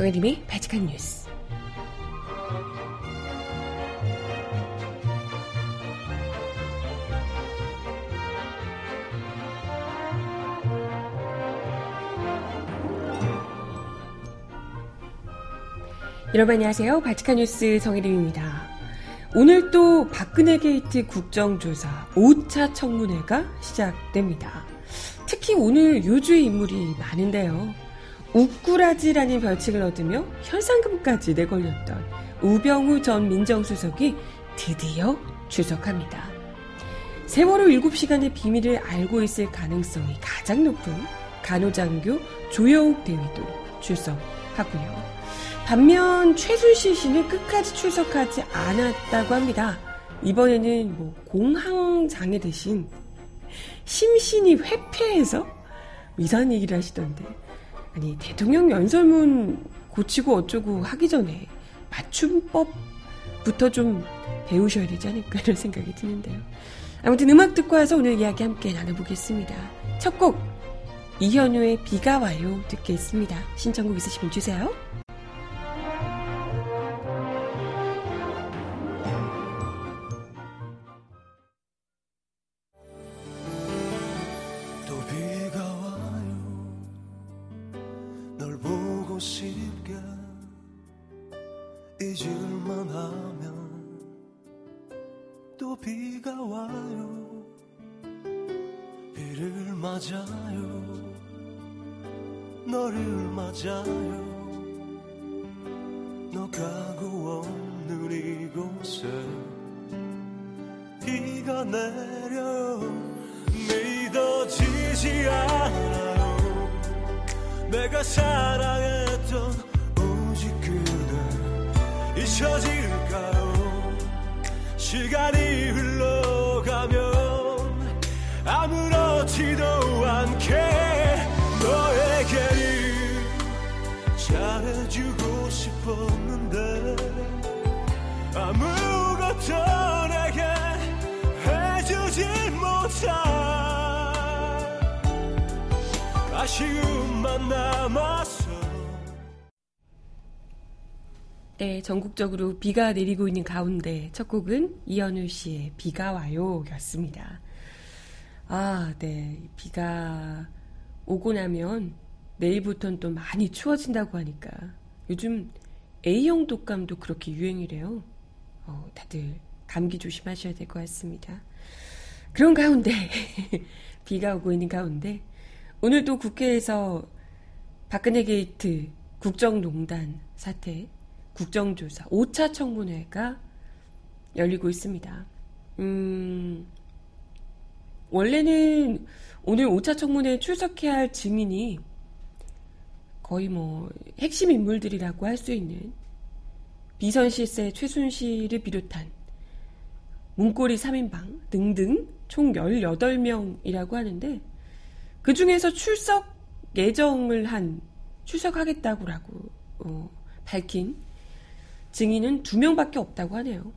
정혜림의 발칙한 뉴스. 여러분 안녕하세요. 발칙한 뉴스 정혜림입니다. 오늘 또 박근혜 게이트 국정조사 5차 청문회가 시작됩니다. 특히 오늘 요주의 인물이 많은데요. 우꾸라지라는 별칭을 얻으며 현상금까지 내걸렸던 우병우 전 민정수석이 드디어 출석합니다. 세월호 7시간의 비밀을 알고 있을 가능성이 가장 높은 간호장교 조여옥 대위도 출석하고요. 반면 최순실 씨는 끝까지 출석하지 않았다고 합니다. 이번에는 뭐 공황장애 대신 심신이 회피해서 이상한 얘기를 하시던데 아니 대통령 연설문 고치고 어쩌고 하기 전에 맞춤법부터 좀 배우셔야 되지 않을까 이런 생각이 드는데요. 아무튼 음악 듣고 와서 오늘 이야기 함께 나눠보겠습니다. 첫 곡 이현우의 비가 와요 듣겠습니다. 신청곡 있으시면 주세요. 네, 전국적으로 비가 내리고 있는 가운데 첫 곡은 이현우 씨의 비가 와요 였습니다. 아, 네. 비가 오고 나면 내일부터는 또 많이 추워진다고 하니까 요즘 A형 독감도 그렇게 유행이래요. 어, 다들 감기 조심하셔야 될 것 같습니다. 그런 가운데, 비가 오고 있는 가운데, 오늘도 국회에서 박근혜 게이트 국정농단 사태 국정조사 5차 청문회가 열리고 있습니다. 음, 원래는 오늘 5차 청문회에 출석해야 할 증인이 거의 뭐 핵심 인물들이라고 할 수 있는 비선 실세 최순실을 비롯한 문고리 3인방 등등 총 18명이라고 하는데 그 중에서 출석 예정을 한 출석하겠다고 라고 어, 밝힌 증인은 2명밖에 없다고 하네요.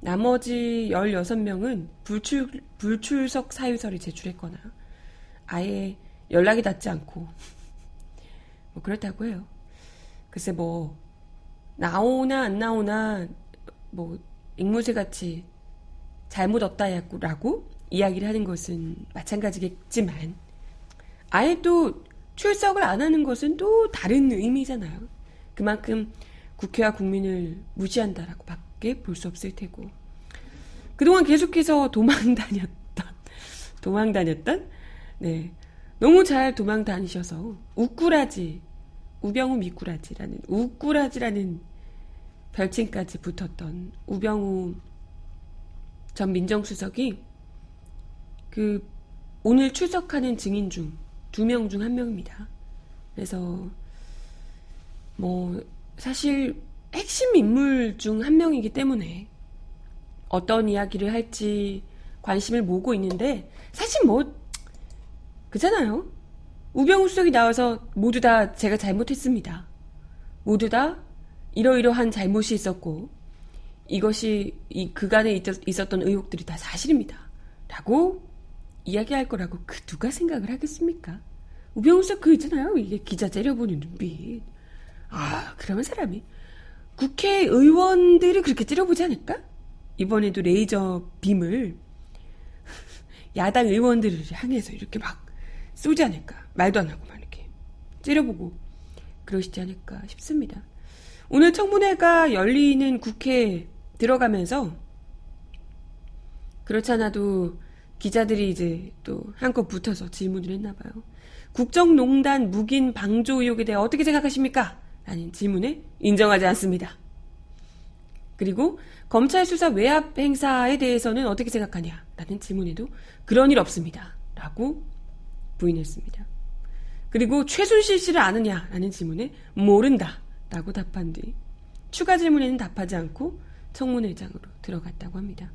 나머지 16명은 불출, 불출석 사유서를 제출했거나 아예 연락이 닿지 않고 뭐 그렇다고 해요. 글쎄 뭐 나오나 안 나오나 뭐 앵무새 같이 잘못 없다라고 이야기를 하는 것은 마찬가지겠지만 아예 또 출석을 안 하는 것은 또 다른 의미잖아요. 그만큼 국회와 국민을 무시한다라고 밖에 볼 수 없을 테고. 그동안 계속해서 도망 다녔던, 도망 다녔던, 네. 너무 잘 도망 다니셔서, 우꾸라지, 우병우 미꾸라지라는, 우꾸라지라는 별칭까지 붙었던 우병우 전 민정수석이 그 오늘 출석하는 증인 중 두 명 중 한 명입니다. 그래서 뭐 사실 핵심 인물 중 한 명이기 때문에 어떤 이야기를 할지 관심을 모으고 있는데 사실 뭐 그잖아요. 우병우 수석이 나와서 모두 다 제가 잘못했습니다. 모두 다 이러이러한 잘못이 있었고 이것이 이 그간에 있었던 의혹들이 다 사실입니다. 라고 이야기할 거라고 그 누가 생각을 하겠습니까? 우병우 수석 그 있잖아요. 이게 기자 째려보는 눈빛. 아, 그러면 사람이 국회의원들을 그렇게 찌려보지 않을까? 이번에도 레이저 빔을 야당 의원들을 향해서 이렇게 막 쏘지 않을까? 말도 안 하고 막 이렇게 찌려보고 그러시지 않을까 싶습니다. 오늘 청문회가 열리는 국회 들어가면서 그렇잖아도 기자들이 이제 또 한껏 붙어서 질문을 했나 봐요. 국정농단 묵인 방조 의혹에 대해 어떻게 생각하십니까? 라는 질문에 인정하지 않습니다. 그리고 검찰 수사 외압 행사에 대해서는 어떻게 생각하냐? 라는 질문에도 그런 일 없습니다. 라고 부인했습니다. 그리고 최순실 씨를 아느냐? 라는 질문에 모른다. 라고 답한 뒤 추가 질문에는 답하지 않고 청문회장으로 들어갔다고 합니다.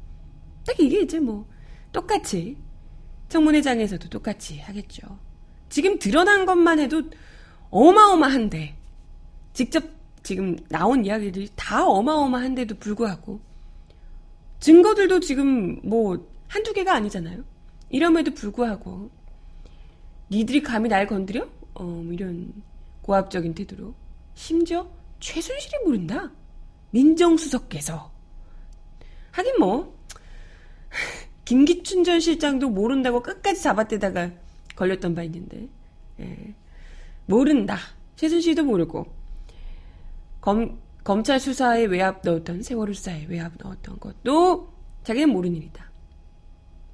딱 이게 이제 뭐 똑같이 청문회장에서도 똑같이 하겠죠. 지금 드러난 것만 해도 어마어마한데 직접 지금 나온 이야기들이 다 어마어마한데도 불구하고 증거들도 지금 뭐 한두 개가 아니잖아요. 이럼에도 불구하고 니들이 감히 날 건드려? 어, 뭐 이런 고압적인 태도로 심지어 최순실이 모른다. 민정수석께서 하긴 뭐 김기춘 전 실장도 모른다고 끝까지 잡아대다가 걸렸던 바 있는데 예. 모른다. 최순실도 모르고 검, 검찰 수사에 외압 넣었던 세월호 수사에 외압 넣었던 것도 자기는 모르는 일이다.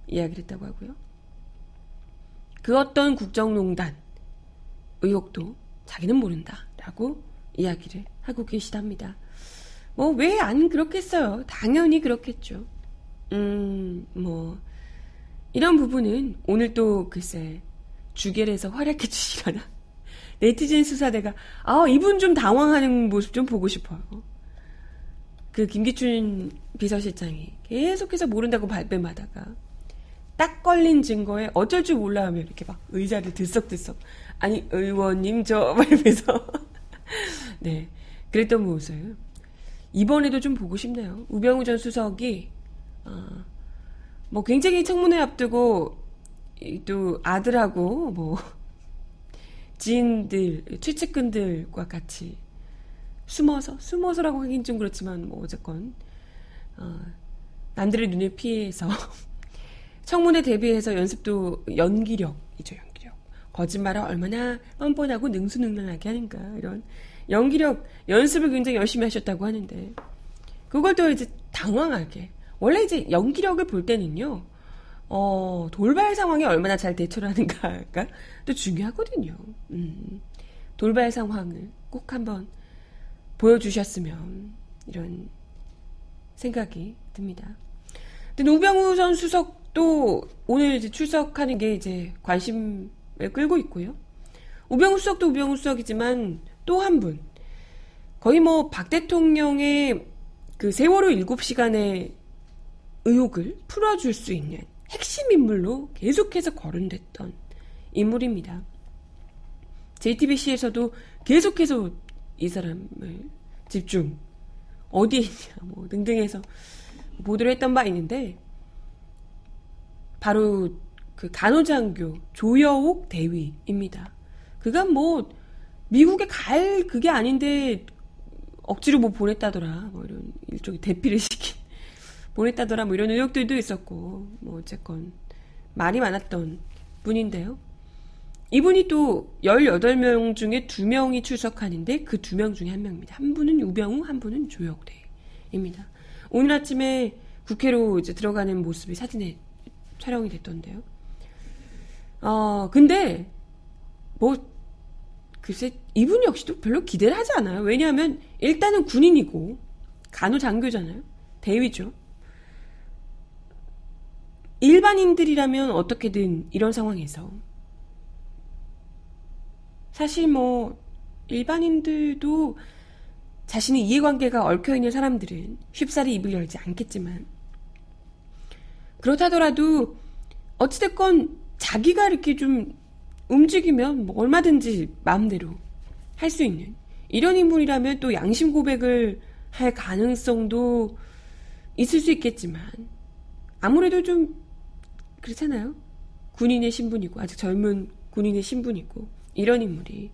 이야기를 했다고 하고요. 그 어떤 국정농단 의혹도 자기는 모른다라고 이야기를 하고 계시답니다. 뭐 왜 안 그렇겠어요? 당연히 그렇겠죠. 음, 뭐 이런 부분은 오늘 또 글쎄 주결에서 활약해 주시거나 네티즌 수사대가 아 이분 좀 당황하는 모습 좀 보고 싶어요. 그 김기춘 비서실장이 계속해서 모른다고 발뺌하다가 딱 걸린 증거에 어쩔 줄 몰라 하면 이렇게 막 의자를 들썩들썩. 아니 의원님 저 말면서. 네. 그랬던 모습. 이번에도 좀 보고 싶네요. 우병우 전 수석이 어, 뭐 굉장히 청문회 앞두고 또 아들하고 뭐 지인들 최측근들과 같이 숨어서 숨어서라고 하긴 좀 그렇지만 뭐 어쨌건 어, 남들의 눈에 피해서 청문회 대비해서 연습도 연기력이죠 연기력 거짓말을 얼마나 뻔뻔하고 능수능란하게 하는가 이런 연기력 연습을 굉장히 열심히 하셨다고 하는데 그걸 또 이제 당황하게 원래 이제 연기력을 볼 때는요 어, 돌발 상황에 얼마나 잘 대처를 하는가가 또 중요하거든요. 음, 돌발 상황을 꼭 한번 보여주셨으면 이런 생각이 듭니다. 근데 노병우 전 수석 도 오늘 이제 출석하는 게 이제 관심을 끌고 있고요. 우병우 수석도 우병우 수석이지만 또 한 분. 거의 뭐 박 대통령의 그 세월호 7시간의 의혹을 풀어줄 수 있는 핵심 인물로 계속해서 거론됐던 인물입니다. JTBC에서도 계속해서 이 사람을 집중, 어디에 있냐, 뭐 등등해서 보도를 했던 바 있는데, 바로 그 간호장교 조여옥 대위입니다. 그가 뭐 미국에 갈 그게 아닌데 억지로 뭐 보냈다더라, 뭐 이런 일종의 대피를 시킨 보냈다더라 뭐 이런 의혹들도 있었고 뭐 어쨌건 말이 많았던 분인데요. 이분이 또 18명 중에 2명이 출석하는데 그 2명 중에 한 명입니다. 한 분은 유병우, 한 분은 조혁대입니다. 오늘 아침에 국회로 이제 들어가는 모습이 사진에 촬영이 됐던데요. 어, 근데 뭐 글쎄 이분 역시도 별로 기대를 하지 않아요. 왜냐하면 일단은 군인이고 간호장교잖아요. 대위죠. 일반인들이라면 어떻게든 이런 상황에서 사실 뭐 일반인들도 자신의 이해관계가 얽혀있는 사람들은 쉽사리 입을 열지 않겠지만 그렇다더라도 어찌됐건 자기가 이렇게 좀 움직이면 뭐 얼마든지 마음대로 할 수 있는 이런 인물이라면 또 양심 고백을 할 가능성도 있을 수 있겠지만 아무래도 좀 그렇잖아요. 군인의 신분이고 아직 젊은 군인의 신분이고 이런 인물이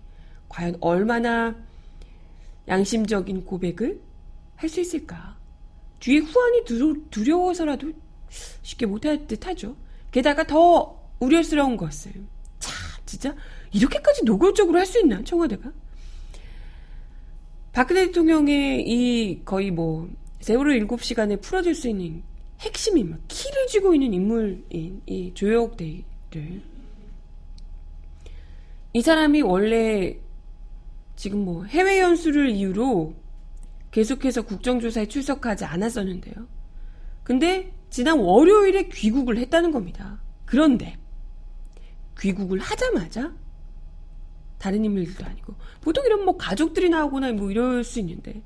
과연 얼마나 양심적인 고백을 할 수 있을까? 뒤에 후환이 두려워서라도 쉽게 못할 듯 하죠. 게다가 더 우려스러운 것은, 참, 진짜, 이렇게까지 노골적으로 할 수 있나, 청와대가? 박근혜 대통령의 이 거의 뭐, 세월호 7시간에 풀어줄 수 있는 핵심 인물, 키를 쥐고 있는 인물인 이 조혁 대를 이 사람이 원래 지금 뭐 해외 연수를 이유로 계속해서 국정조사에 출석하지 않았었는데요. 근데 지난 월요일에 귀국을 했다는 겁니다. 그런데 귀국을 하자마자 다른 인물들도 아니고 보통 이런 뭐 가족들이 나오거나 뭐 이럴 수 있는데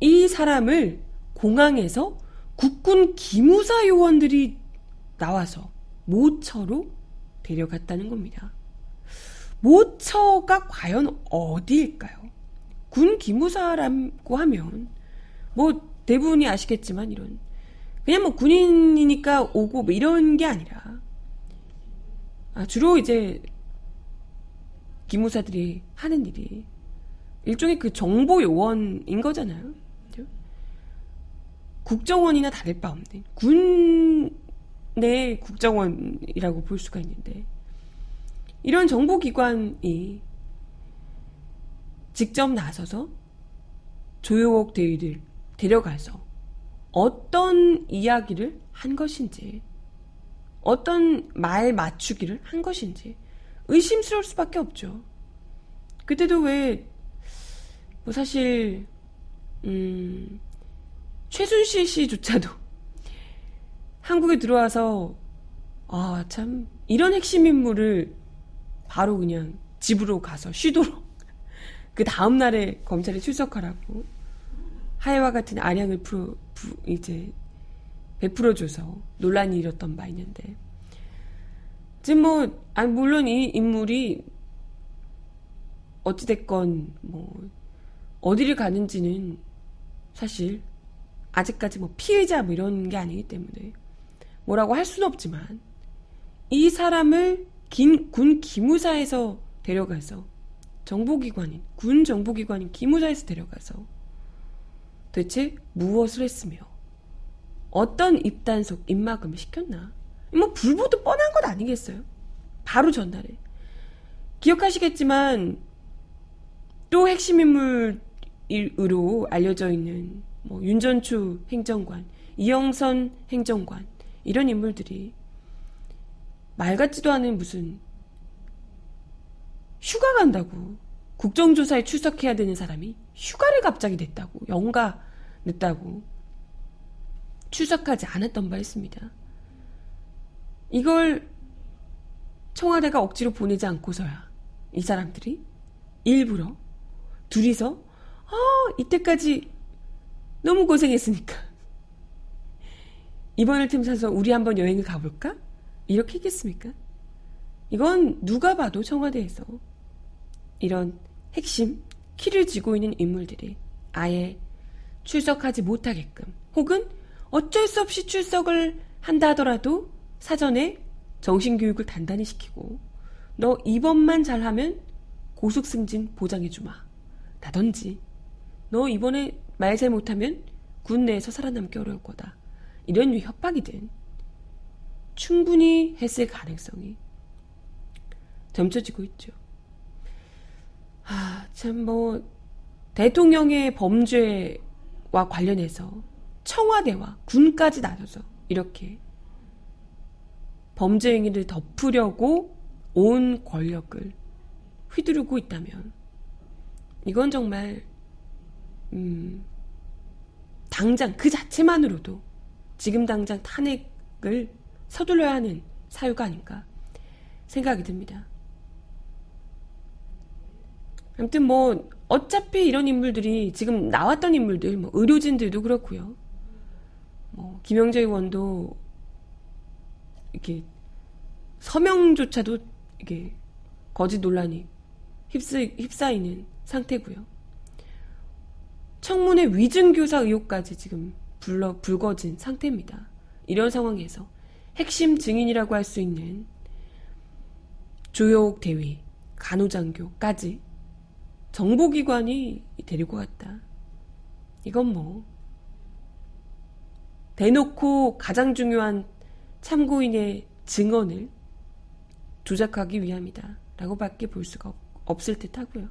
이 사람을 공항에서 국군 기무사 요원들이 나와서 모처로 데려갔다는 겁니다. 모처가 과연 어디일까요? 군 기무사라고 하면 뭐 대부분이 아시겠지만 이런 그냥 뭐 군인이니까 오고 뭐 이런 게 아니라 아, 주로 이제 기무사들이 하는 일이 일종의 그 정보 요원인 거잖아요. 국정원이나 다를 바 없는 군내 국정원이라고 볼 수가 있는데 이런 정보기관이 직접 나서서 조용옥 대위를 데려가서 어떤 이야기를 한 것인지, 어떤 말 맞추기를 한 것인지 의심스러울 수밖에 없죠. 그때도 왜, 뭐 사실, 음, 최순실 씨조차도 한국에 들어와서, 아, 참, 이런 핵심 인물을 바로 그냥 집으로 가서 쉬도록 그 다음날에 검찰에 출석하라고 하해와 같은 아량을 풀어, 부, 이제 베풀어줘서 논란이 일었던 바 있는데. 지금 뭐 아니 물론 이 인물이 어찌됐건 뭐 어디를 가는지는 사실 아직까지 뭐 피해자 뭐 이런 게 아니기 때문에 뭐라고 할 수는 없지만 이 사람을 긴, 군 기무사에서 데려가서 정보기관인 군 정보기관인 기무사에서 데려가서 대체 무엇을 했으며 어떤 입단속 입막음을 시켰나? 뭐 불보듯 뻔한 것 아니겠어요? 바로 전날에 기억하시겠지만 또 핵심 인물으로 알려져 있는 뭐 윤전추 행정관, 이영선 행정관 이런 인물들이 말 같지도 않은 무슨 휴가 간다고 국정조사에 출석해야 되는 사람이 휴가를 갑자기 냈다고 영가 냈다고 출석하지 않았던 바 있습니다. 이걸 청와대가 억지로 보내지 않고서야 이 사람들이 일부러 둘이서 아 이때까지 너무 고생했으니까 이번을 틈타서 우리 한번 여행을 가볼까? 이렇게 했겠습니까? 이건 누가 봐도 청와대에서 이런 핵심 키를 쥐고 있는 인물들이 아예 출석하지 못하게끔 혹은 어쩔 수 없이 출석을 한다 하더라도 사전에 정신교육을 단단히 시키고 너 이번만 잘하면 고속승진 보장해주마. 라든지 너 이번에 말 잘 못하면 군 내에서 살아남기 어려울 거다. 이런 류 협박이든 충분히 했을 가능성이 점쳐지고 있죠. 아, 참, 뭐, 대통령의 범죄와 관련해서 청와대와 군까지 나서서 이렇게 범죄 행위를 덮으려고 온 권력을 휘두르고 있다면, 이건 정말, 음, 당장 그 자체만으로도 지금 당장 탄핵을 서둘러야 하는 사유가 아닌가 생각이 듭니다. 아무튼 뭐 어차피 이런 인물들이 지금 나왔던 인물들, 뭐 의료진들도 그렇고요. 뭐 김영재 의원도 이렇게 서명조차도 이게 거짓 논란이 휩쓰, 휩싸이는 상태고요. 청문회 위증교사 의혹까지 지금 불러 불거진 상태입니다. 이런 상황에서 핵심 증인이라고 할 수 있는 조효옥 대위, 간호장교까지 정보기관이 데리고 갔다. 이건 뭐 대놓고 가장 중요한 참고인의 증언을 조작하기 위함이다. 라고 밖에 볼 수가 없, 을듯 하고요.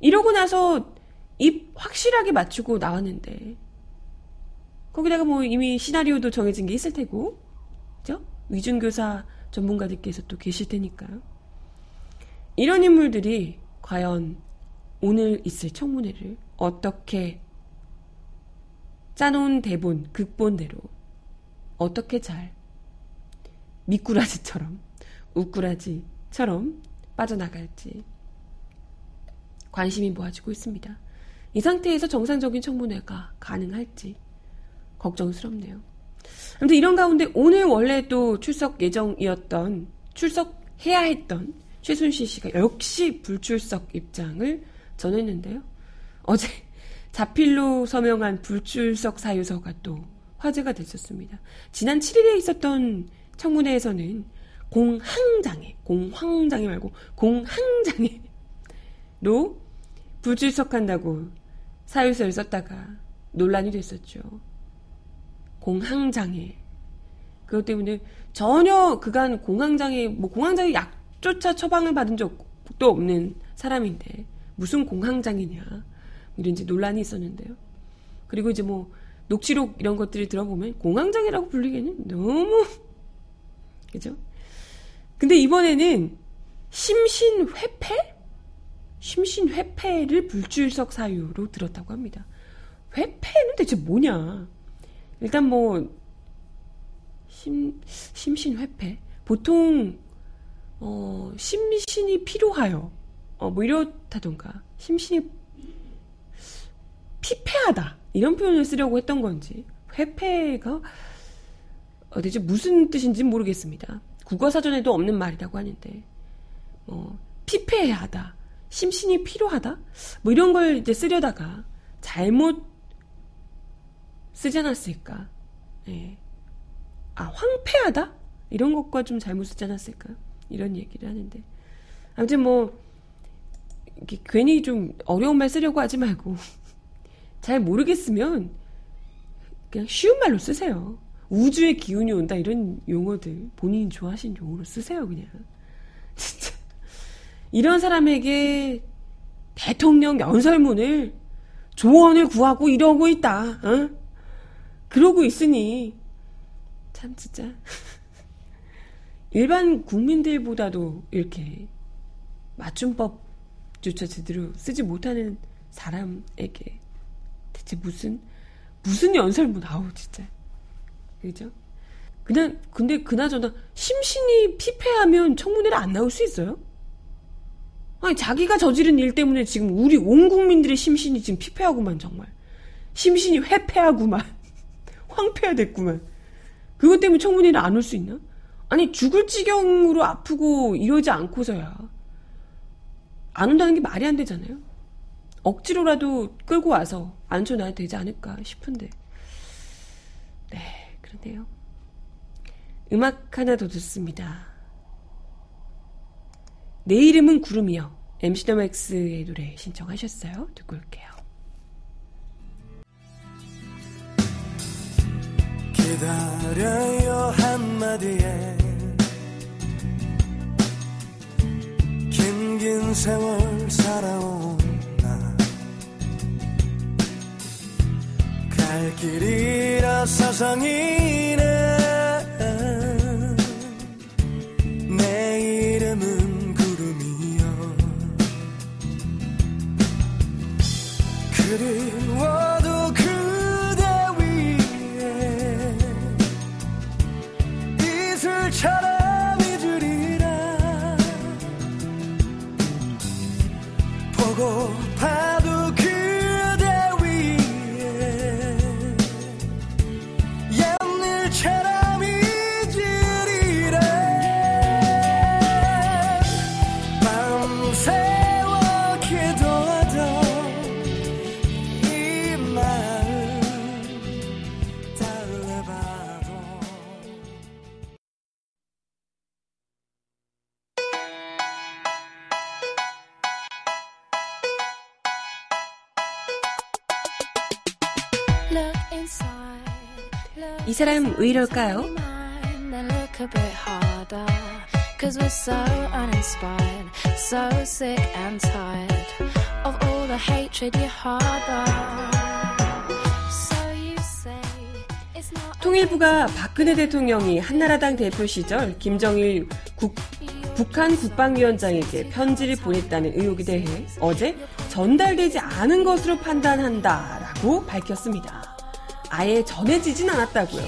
이러고 나서 입 확실하게 맞추고 나왔는데, 거기다가 뭐 이미 시나리오도 정해진 게 있을 테고, 그죠? 위중교사 전문가들께서 또 계실 테니까요. 이런 인물들이 과연 오늘 있을 청문회를 어떻게 짜놓은 대본, 극본대로 어떻게 잘 미꾸라지처럼 우꾸라지처럼 빠져나갈지 관심이 모아지고 있습니다. 이 상태에서 정상적인 청문회가 가능할지 걱정스럽네요. 아무튼 이런 가운데 오늘 원래 또 출석 예정이었던 출석해야 했던 최순실 씨가 역시 불출석 입장을 전했는데요. 어제 자필로 서명한 불출석 사유서가 또 화제가 됐었습니다. 지난 7일에 있었던 청문회에서는 공항장애, 공황장애 말고 공항장애로 불출석한다고 사유서를 썼다가 논란이 됐었죠. 공항장애. 그것 때문에 전혀 그간 공황장애, 뭐 공황장애 약조차 처방을 받은 적도 없는 사람인데 무슨 공황장애냐. 이런 이제 논란이 있었는데요. 그리고 이제 뭐 녹취록 이런 것들을 들어보면 공황장애라고 불리기에는 너무 그죠? 근데 이번에는 심신회패? 심신회패를 불출석 사유로 들었다고 합니다. 회패는 대체 뭐냐? 일단 뭐 심, 심신회패 보통 어, 심신이 필요하여 어, 뭐 이렇다던가. 심신이 피폐하다. 이런 표현을 쓰려고 했던 건지. 회폐가 어, 대체 무슨 뜻인지 모르겠습니다. 국어사전에도 없는 말이라고 하는데. 뭐 피폐하다, 심신이 필요하다, 뭐 이런 걸 이제 쓰려다가 잘못 쓰지 않았을까? 예. 아 황폐하다? 이런 것과 좀 잘못 쓰지 않았을까? 이런 얘기를 하는데. 아무튼 뭐 괜히 좀 어려운 말 쓰려고 하지 말고 잘 모르겠으면 그냥 쉬운 말로 쓰세요. 우주의 기운이 온다 이런 용어들 본인이 좋아하시는 용어로 쓰세요 그냥. 진짜 이런 사람에게 대통령 연설문을 조언을 구하고 이러고 있다. 어? 그러고 있으니 참 진짜 일반 국민들보다도 이렇게 맞춤법 조차 제대로 쓰지 못하는 사람에게 대체 무슨 무슨 연설문 아우 진짜 그죠? 그냥 근데 그나저나 심신이 피폐하면 청문회를 안 나올 수 있어요? 아니 자기가 저지른 일 때문에 지금 우리 온 국민들의 심신이 지금 피폐하구만 정말 심신이 회폐하구만 황폐화됐구만 그것 때문에 청문회를 안 올 수 있나? 아니 죽을 지경으로 아프고 이러지 않고서야 안 온다는 게 말이 안 되잖아요. 억지로라도 끌고 와서 앉혀놔야 되지 않을까 싶은데. 네, 그런데요. 음악 하나 더 듣습니다. 내 이름은 구름이요. MC 더맥스의 노래 신청하셨어요. 듣고 올게요. 기다려요 한마디에 긴긴 세월 살아온 갈 길이라 사상이네 이 사람 왜 이럴까요? Cause we're so uninspired, so sick and tired of all the hatred you harbor. 통일부가 박근혜 대통령이 한나라당 대표 시절 김정일 국, 북한 국방위원장에게 편지를 보냈다는 의혹에 대해 어제 전달되지 않은 것으로 판단한다라고 밝혔습니다. 아예 전해지진 않았다고요.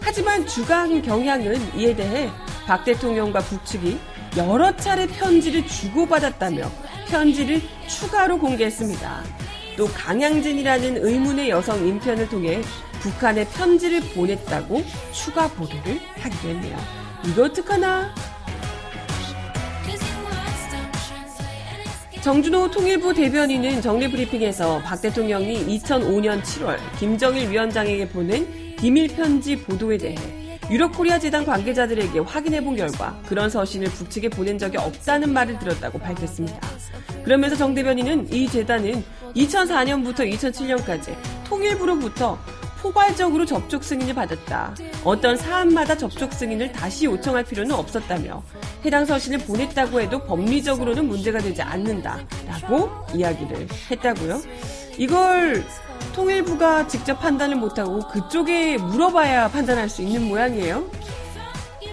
하지만 주간 경향은 이에 대해 박 대통령과 북측이 여러 차례 편지를 주고받았다며 편지를 추가로 공개했습니다. 또 강양진이라는 의문의 여성 인편을 통해 북한에 편지를 보냈다고 추가 보도를 하기도 했네요. 이거 어떡하나? 정준호 통일부 대변인은 정례 브리핑에서 박 대통령이 2005년 7월 김정일 위원장에게 보낸 비밀 편지 보도에 대해 유럽 코리아 재단 관계자들에게 확인해 본 결과 그런 서신을 북측에 보낸 적이 없다는 말을 들었다고 밝혔습니다. 그러면서 정 대변인은 이 재단은 2004년부터 2007년까지 통일부로부터 포괄적으로 접촉 승인을 받았다. 어떤 사안마다 접촉 승인을 다시 요청할 필요는 없었다며 해당 서신을 보냈다고 해도 법리적으로는 문제가 되지 않는다. 라고 이야기를 했다고요. 이걸 통일부가 직접 판단을 못하고 그쪽에 물어봐야 판단할 수 있는 모양이에요.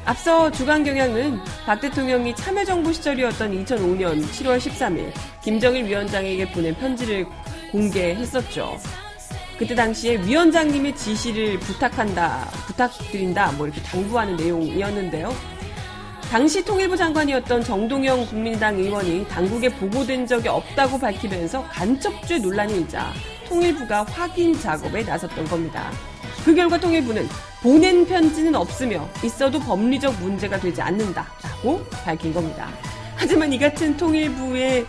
앞서 주간 경향은 박 대통령이 참여정부 시절이었던 2005년 7월 13일 김정일 위원장에게 보낸 편지를 공개했었죠. 그때 당시에 위원장님의 지시를 부탁한다, 부탁드린다, 뭐 이렇게 당부하는 내용이었는데요. 당시 통일부 장관이었던 정동영 국민당 의원이 당국에 보고된 적이 없다고 밝히면서 간첩죄 논란이 일자 통일부가 확인 작업에 나섰던 겁니다. 그 결과 통일부는 보낸 편지는 없으며 있어도 법리적 문제가 되지 않는다라고 밝힌 겁니다. 하지만 이 같은 통일부의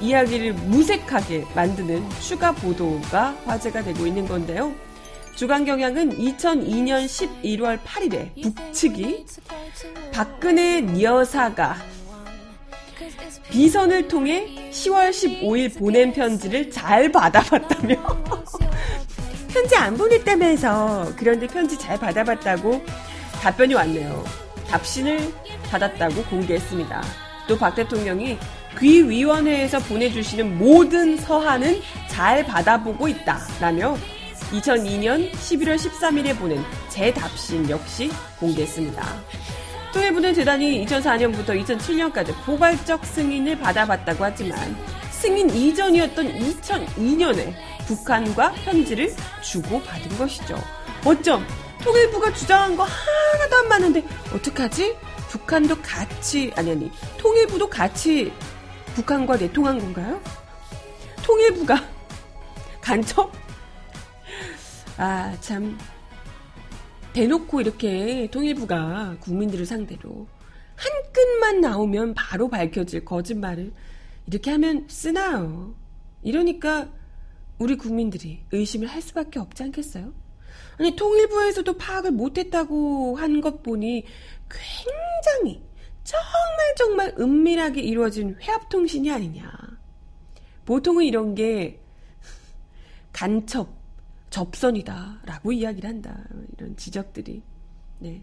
이야기를 무색하게 만드는 추가 보도가 화제가 되고 있는 건데요. 주간경향은 2002년 11월 8일에 북측이 박근혜 여사가 비선을 통해 10월 15일 보낸 편지를 잘 받아봤다며 편지 안 보냈다면서 그런데 편지 잘 받아봤다고 답변이 왔네요. 답신을 받았다고 공개했습니다. 또 박 대통령이 귀위원회에서 보내주시는 모든 서한은 잘 받아보고 있다. 라며 2002년 11월 13일에 보낸 제 답신 역시 공개했습니다. 통일부는 재단이 2004년부터 2007년까지 포괄적 승인을 받아봤다고 하지만 승인 이전이었던 2002년에 북한과 편지를 주고받은 것이죠. 어쩜 통일부가 주장한 거 하나도 안 맞는데 어떡하지? 북한도 같이 아니 아니 통일부도 같이 북한과 내통한 건가요? 통일부가 간첩? 아, 참. 대놓고 이렇게 통일부가 국민들을 상대로 한 끈만 나오면 바로 밝혀질 거짓말을 이렇게 하면 쓰나요? 이러니까 우리 국민들이 의심을 할 수밖에 없지 않겠어요? 아니, 통일부에서도 파악을 못했다고 한 것 보니 굉장히 정말 정말 은밀하게 이루어진 회합통신이 아니냐. 보통은 이런 게 간첩, 접선이다라고 이야기를 한다. 이런 지적들이 네,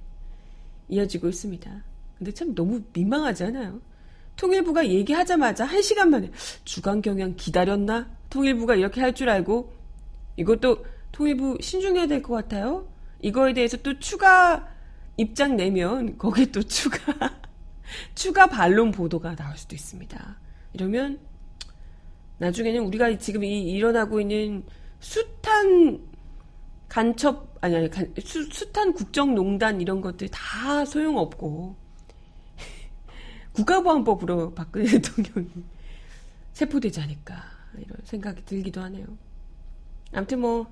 이어지고 있습니다. 근데 참 너무 민망하지 않아요? 통일부가 얘기하자마자 한 시간 만에 주간 경향 기다렸나? 통일부가 이렇게 할 줄 알고 이것도 통일부 신중해야 될 것 같아요. 이거에 대해서 또 추가 입장 내면 거기에 또 추가 추가 반론 보도가 나올 수도 있습니다. 이러면 나중에는 우리가 지금 이 일어나고 있는 숱한 간첩 아니 아니 간, 수, 숱한 국정농단 이런 것들 다 소용없고 국가보안법으로 박근혜 대통령이 체포되지 않을까 이런 생각이 들기도 하네요. 아무튼 뭐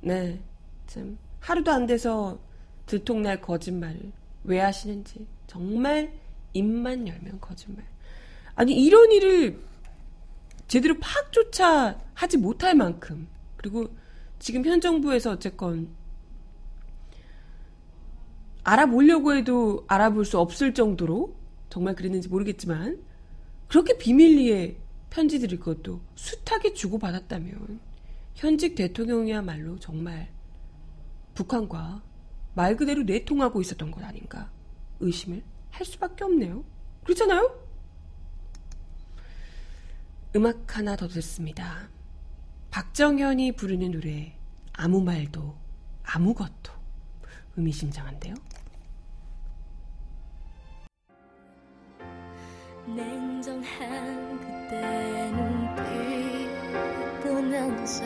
네. 참 하루도 안 돼서 들통날 거짓말을 왜 하시는지 정말 입만 열면 거짓말. 아니, 이런 일을 제대로 파악조차 하지 못할 만큼, 그리고 지금 현 정부에서 어쨌건 알아보려고 해도 알아볼 수 없을 정도로 정말 그랬는지 모르겠지만 그렇게 비밀리에 편지들을 것도 숱하게 주고받았다면 현직 대통령이야말로 정말 북한과 말 그대로 내통하고 있었던 것 아닌가 의심을 할 수밖에 없네요. 그렇잖아요? 음악 하나 더 듣습니다. 박정현이 부르는 노래 아무 말도 아무것도 의미심장한데요. 냉정한 그때 눈빛 보면서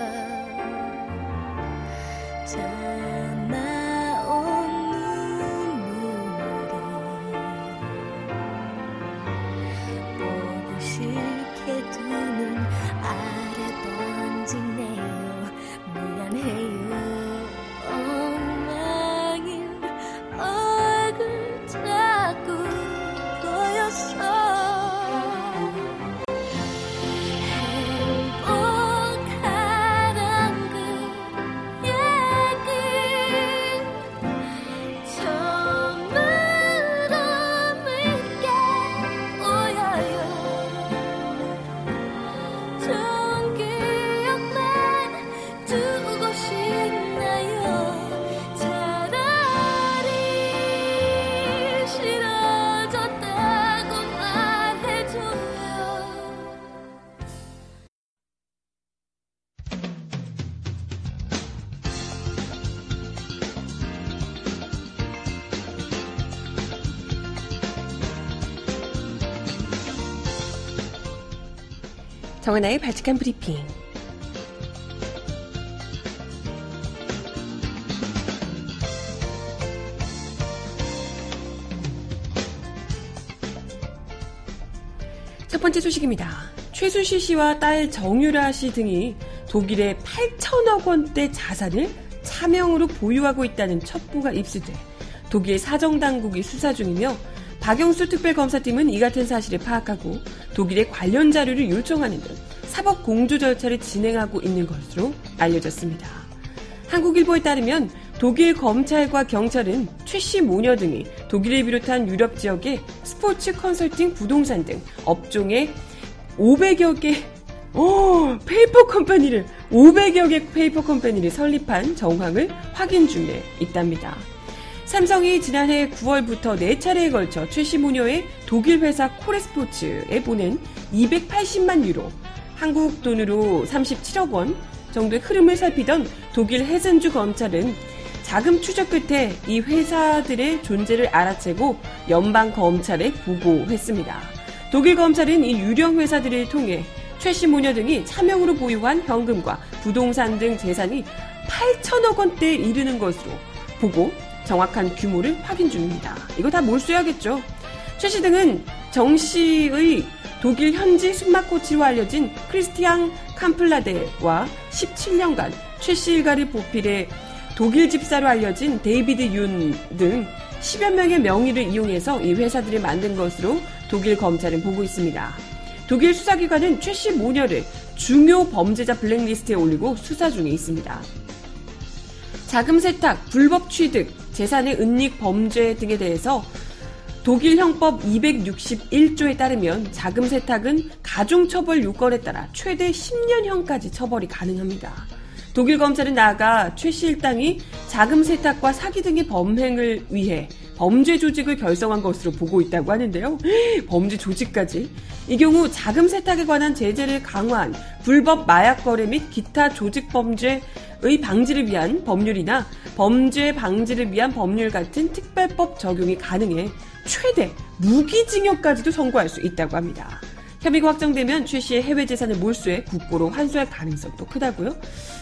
정하나의 발칙한 브리핑. 첫 번째 소식입니다. 최순실 씨와 딸 정유라 씨 등이 독일의 8천억 원대 자산을 차명으로 보유하고 있다는 첩보가 입수돼 독일 사정당국이 수사 중이며 박영수 특별검사팀은 이 같은 사실을 파악하고 독일의 관련 자료를 요청하는 등 사법 공조 절차를 진행하고 있는 것으로 알려졌습니다. 한국일보에 따르면 독일 검찰과 경찰은 최씨 모녀 등이 독일을 비롯한 유럽 지역의 스포츠 컨설팅 부동산 등 업종에 500여 개 오, 페이퍼 컴퍼니를 500여 개 페이퍼 컴퍼니를 설립한 정황을 확인 중에 있답니다. 삼성이 지난해 9월부터 4차례에 걸쳐 최씨 모녀의 독일 회사 코레스포츠에 보낸 280만 유로, 한국 돈으로 37억 원 정도의 흐름을 살피던 독일 해센주 검찰은 자금 추적 끝에 이 회사들의 존재를 알아채고 연방 검찰에 보고했습니다. 독일 검찰은 이 유령 회사들을 통해 최씨 모녀 등이 차명으로 보유한 현금과 부동산 등 재산이 8천억 원대에 이르는 것으로 보고 정확한 규모를 확인 중입니다. 이거 다 몰수해야겠죠. 최씨 등은 정 씨의 독일 현지 승마 코치로 알려진 크리스티앙 캄플라데와 17년간 최씨 일가를 보필해 독일 집사로 알려진 데이비드 윤 등 10여 명의 명의를 이용해서 이 회사들을 만든 것으로 독일 검찰은 보고 있습니다. 독일 수사기관은 최씨 모녀를 중요 범죄자 블랙리스트에 올리고 수사 중에 있습니다. 자금 세탁, 불법 취득, 재산의 은닉 범죄 등에 대해서 독일 형법 261조에 따르면 자금 세탁은 가중처벌 요건에 따라 최대 10년형까지 처벌이 가능합니다. 독일 검찰은 나아가 최 씨 일당이 자금 세탁과 사기 등의 범행을 위해 범죄 조직을 결성한 것으로 보고 있다고 하는데요. 범죄 조직까지. 이 경우 자금 세탁에 관한 제재를 강화한 불법 마약 거래 및 기타 조직 범죄 의 방지를 위한 법률이나 범죄 방지를 위한 법률 같은 특별법 적용이 가능해 최대 무기징역까지도 선고할 수 있다고 합니다. 혐의가 확정되면 최 씨의 해외 재산을 몰수해 국고로 환수할 가능성도 크다고요?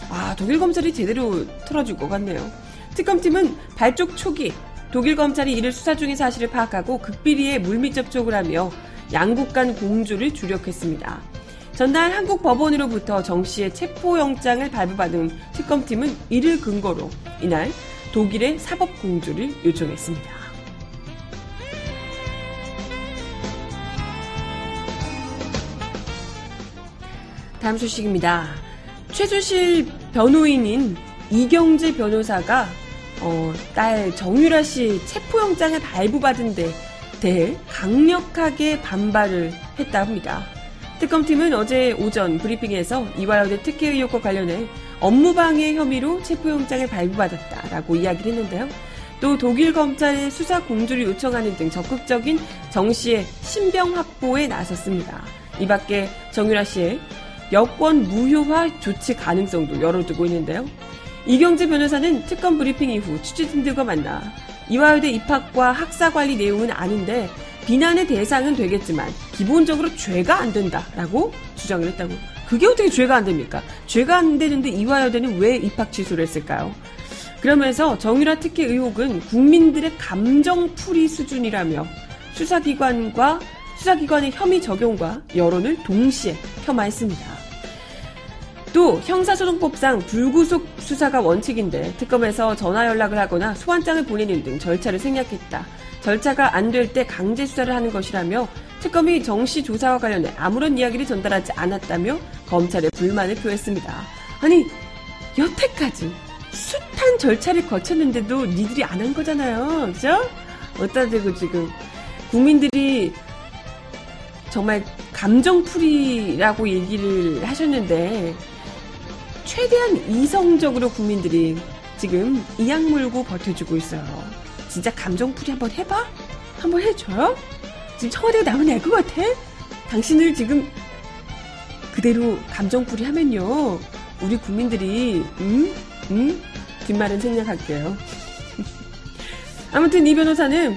아, 독일 검찰이 제대로 틀어줄 것 같네요. 특검팀은 발족 초기 독일 검찰이 이를 수사 중인 사실을 파악하고 극비리에 물밑 접촉을 하며 양국 간 공조를 주력했습니다. 전날 한국 법원으로부터 정 씨의 체포영장을 발부받은 특검팀은 이를 근거로 이날 독일의 사법 공조를 요청했습니다. 다음 소식입니다. 최순실 변호인인 이경재 변호사가 어, 딸 정유라 씨 체포영장을 발부받은 데 대해 강력하게 반발을 했다 합니다. 특검팀은 어제 오전 브리핑에서 이화여대 특혜 의혹과 관련해 업무방해 혐의로 체포영장을 발부받았다라고 이야기를 했는데요. 또 독일 검찰의 수사 공조를 요청하는 등 적극적인 정 씨의 신병 확보에 나섰습니다. 이 밖에 정유라 씨의 여권 무효화 조치 가능성도 열어두고 있는데요. 이경재 변호사는 특검 브리핑 이후 취재진들과 만나 이화여대 입학과 학사 관리 내용은 아닌데 비난의 대상은 되겠지만 기본적으로 죄가 안 된다라고 주장을 했다고. 그게 어떻게 죄가 안 됩니까? 죄가 안 되는데 이화여대는 왜 입학 취소를 했을까요? 그러면서 정유라 특혜 의혹은 국민들의 감정풀이 수준이라며 수사기관과 수사기관의 혐의 적용과 여론을 동시에 폄하했습니다. 또 형사소송법상 불구속 수사가 원칙인데 특검에서 전화 연락을 하거나 소환장을 보내는 등 절차를 생략했다. 절차가 안 될 때 강제 수사를 하는 것이라며 특검이 정 씨 조사와 관련해 아무런 이야기를 전달하지 않았다며 검찰에 불만을 표했습니다. 아니 여태까지 숱한 절차를 거쳤는데도 니들이 안 한 거잖아요. 그죠? 어디다 대고 지금 국민들이 정말 감정풀이라고 얘기를 하셨는데 최대한 이성적으로 국민들이 지금 이악 물고 버텨주고 있어요. 진짜 감정풀이 한번 해봐? 한번 해줘요? 지금 청와대가 나면 낼것 같아? 당신을 지금 그대로 감정풀이 하면요. 우리 국민들이, 음? 음? 뒷말은 생략할게요. 아무튼 이 변호사는,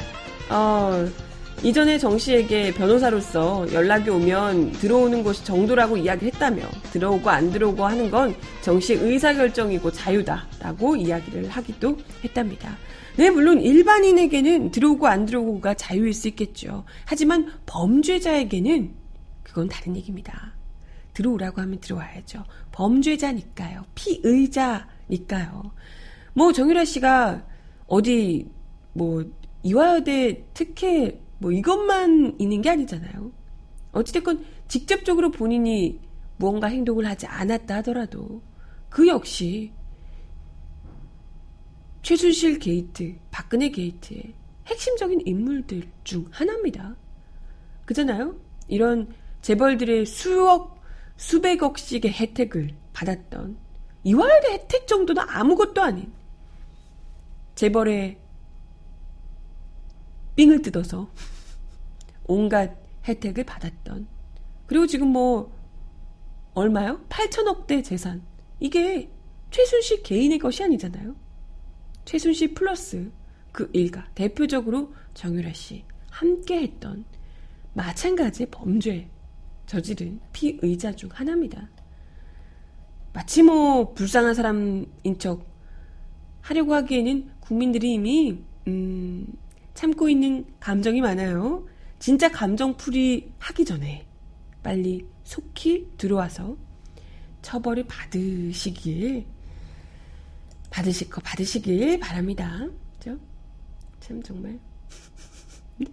어, 이전에 정 씨에게 변호사로서 연락이 오면 들어오는 것이 정도라고 이야기를 했다며 들어오고 안 들어오고 하는 건 정 씨의 의사결정이고 자유다라고 이야기를 하기도 했답니다. 네, 물론 일반인에게는 들어오고 안 들어오고가 자유일 수 있겠죠. 하지만 범죄자에게는 그건 다른 얘기입니다. 들어오라고 하면 들어와야죠. 범죄자니까요. 피의자니까요. 뭐 정유라 씨가 어디 뭐 이화여대 특혜 뭐 이것만 있는 게 아니잖아요. 어찌됐건 직접적으로 본인이 무언가 행동을 하지 않았다 하더라도 그 역시 최순실 게이트, 박근혜 게이트의 핵심적인 인물들 중 하나입니다. 그잖아요? 이런 재벌들의 수억, 수백억씩의 혜택을 받았던 이화여대 혜택 정도는 아무것도 아닌 재벌의 삥을 뜯어서 온갖 혜택을 받았던 그리고 지금 뭐 얼마요? 8천억대 재산 이게 최순실 개인의 것이 아니잖아요. 최순실 플러스 그 일가 대표적으로 정유라 씨 함께 했던 마찬가지의 범죄 저지른 피의자 중 하나입니다. 마치 뭐 불쌍한 사람인 척 하려고 하기에는 국민들이 이미 음, 참고 있는 감정이 많아요. 진짜 감정풀이 하기 전에 빨리 속히 들어와서 처벌을 받으시길 받으실 거 받으시길 바랍니다. 그죠? 참 정말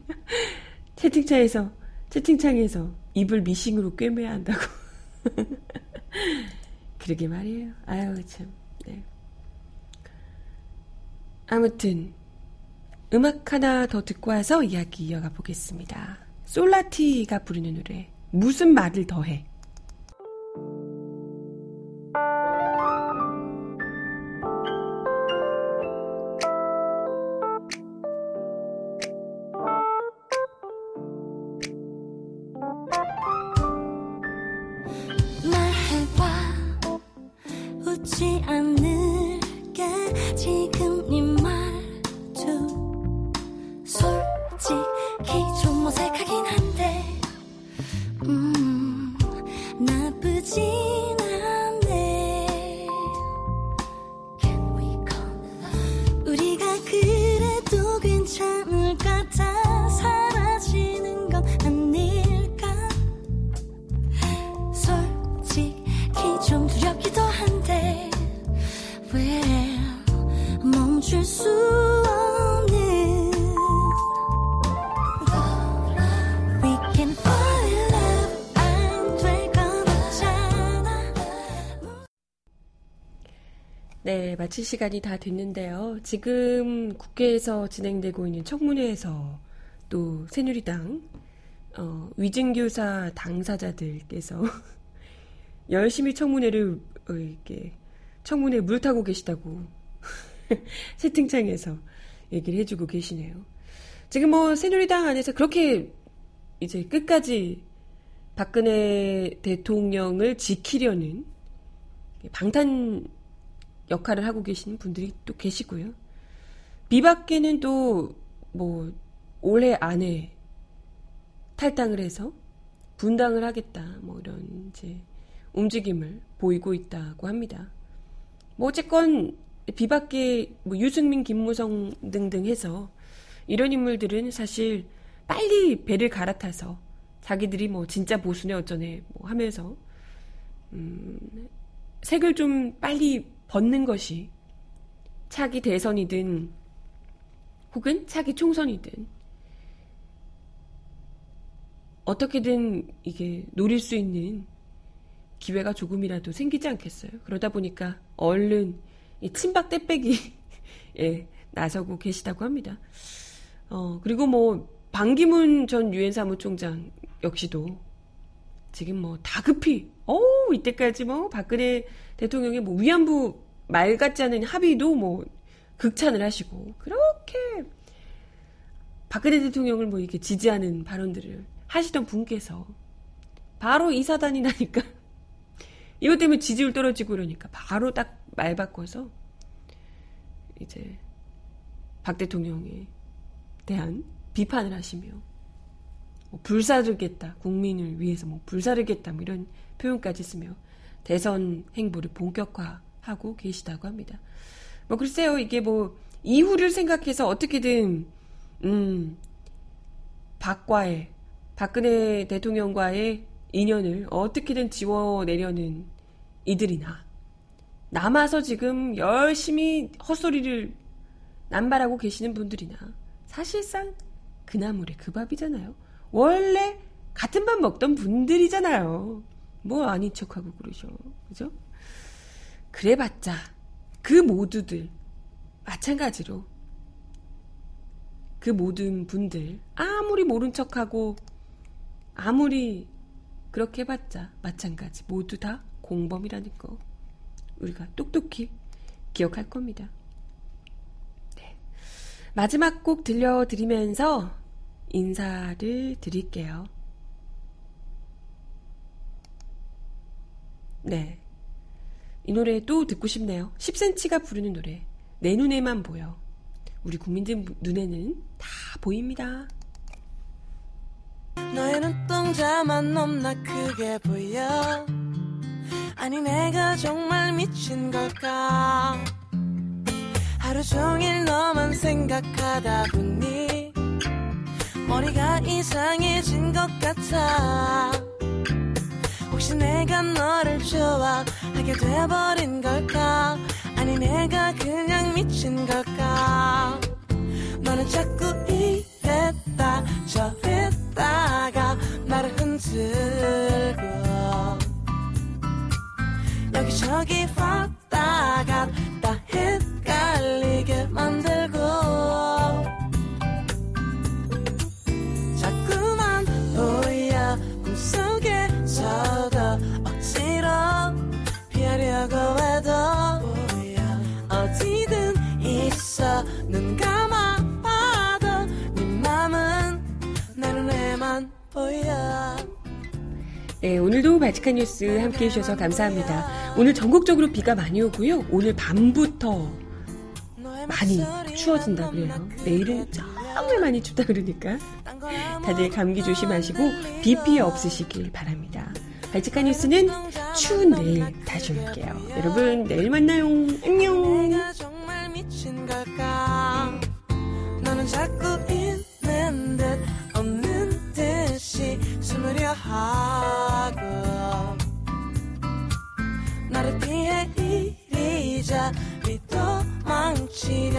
채팅창에서 채팅창에서 입을 미싱으로 꿰매야 한다고 그러게 말이에요. 아유 참. 네. 아무튼 음악 하나 더 듣고 와서 이야기 이어가 보겠습니다. 솔라티가 부르는 노래 무슨 말을 더해 네, 마칠 시간이 다 됐는데요. 지금 국회에서 진행되고 있는 청문회에서 또 새누리당 어, 위증교사 당사자들께서 열심히 청문회를 어, 이렇게 청문회 물 타고 계시다고 채팅창에서 얘기를 해주고 계시네요. 지금 뭐 새누리당 안에서 그렇게 이제 끝까지 박근혜 대통령을 지키려는 방탄 역할을 하고 계시는 분들이 또 계시고요. 비박계는 또 뭐 올해 안에 탈당을 해서 분당을 하겠다 뭐 이런 이제 움직임을 보이고 있다고 합니다. 뭐 어쨌건 비박계 뭐 유승민, 김무성 등등 해서 이런 인물들은 사실 빨리 배를 갈아타서 자기들이 뭐 진짜 보수네 어쩌네 뭐 하면서 음, 색을 좀 빨리 벗는 것이 차기 대선이든 혹은 차기 총선이든 어떻게든 이게 노릴 수 있는 기회가 조금이라도 생기지 않겠어요. 그러다 보니까 얼른 이 친박 떼빼기에 예, 나서고 계시다고 합니다. 어, 그리고 뭐, 방기문 전 유엔 사무총장 역시도 지금 뭐 다급히, 어우, 이때까지 뭐, 박근혜 대통령의 뭐 위안부 말 같지 않은 합의도 뭐, 극찬을 하시고, 그렇게 박근혜 대통령을 뭐 이렇게 지지하는 발언들을 하시던 분께서 바로 이 사단이 나니까 이것 때문에 지지율 떨어지고 그러니까 바로 딱 말 바꿔서 이제 박 대통령에 대한 비판을 하시며 뭐 불사르겠다 국민을 위해서 뭐 불사르겠다 뭐 이런 표현까지 쓰며 대선 행보를 본격화하고 계시다고 합니다. 뭐 글쎄요 이게 뭐 이후를 생각해서 어떻게든 음 박과의 박근혜 대통령과의 인연을 어떻게든 지워내려는 이들이나 남아서 지금 열심히 헛소리를 남발하고 계시는 분들이나 사실상 그 나물의 그 밥이잖아요. 원래 같은 밥 먹던 분들이잖아요. 뭐 아닌 척하고 그러셔. 그죠? 그래봤자 그 모두들 마찬가지로 그 모든 분들 아무리 모른 척하고 아무리 그렇게 해봤자 마찬가지 모두 다 공범이라는 거 우리가 똑똑히 기억할 겁니다. 네. 마지막 곡 들려드리면서 인사를 드릴게요. 네. 이 노래 또 듣고 싶네요. 10cm가 부르는 노래. 내 눈에만 보여. 우리 국민들 눈에는 다 보입니다. 너의 눈동자만 넘나 크게 보여 아니 내가 정말 미친 걸까 하루 종일 너만 생각하다 보니 머리가 이상해진 것 같아. 혹시 내가 너를 좋아하게 돼버린 걸까? 아니 내가 그냥 미친 걸까? 너는 자꾸 이랬다 저랬다가 나를 흔들 바치칸 뉴스 함께 해주셔서 감사합니다. 오늘 전국적으로 비가 많이 오고요. 오늘 밤부터 많이 추워진다 그래요. 내일은 정말 많이 춥다 그러니까 다들 감기 조심하시고 비 피해 없으시길 바랍니다. 발칙한 뉴스는 추운 내일 다시 올게요. 여러분 내일 만나요. 안녕. 이리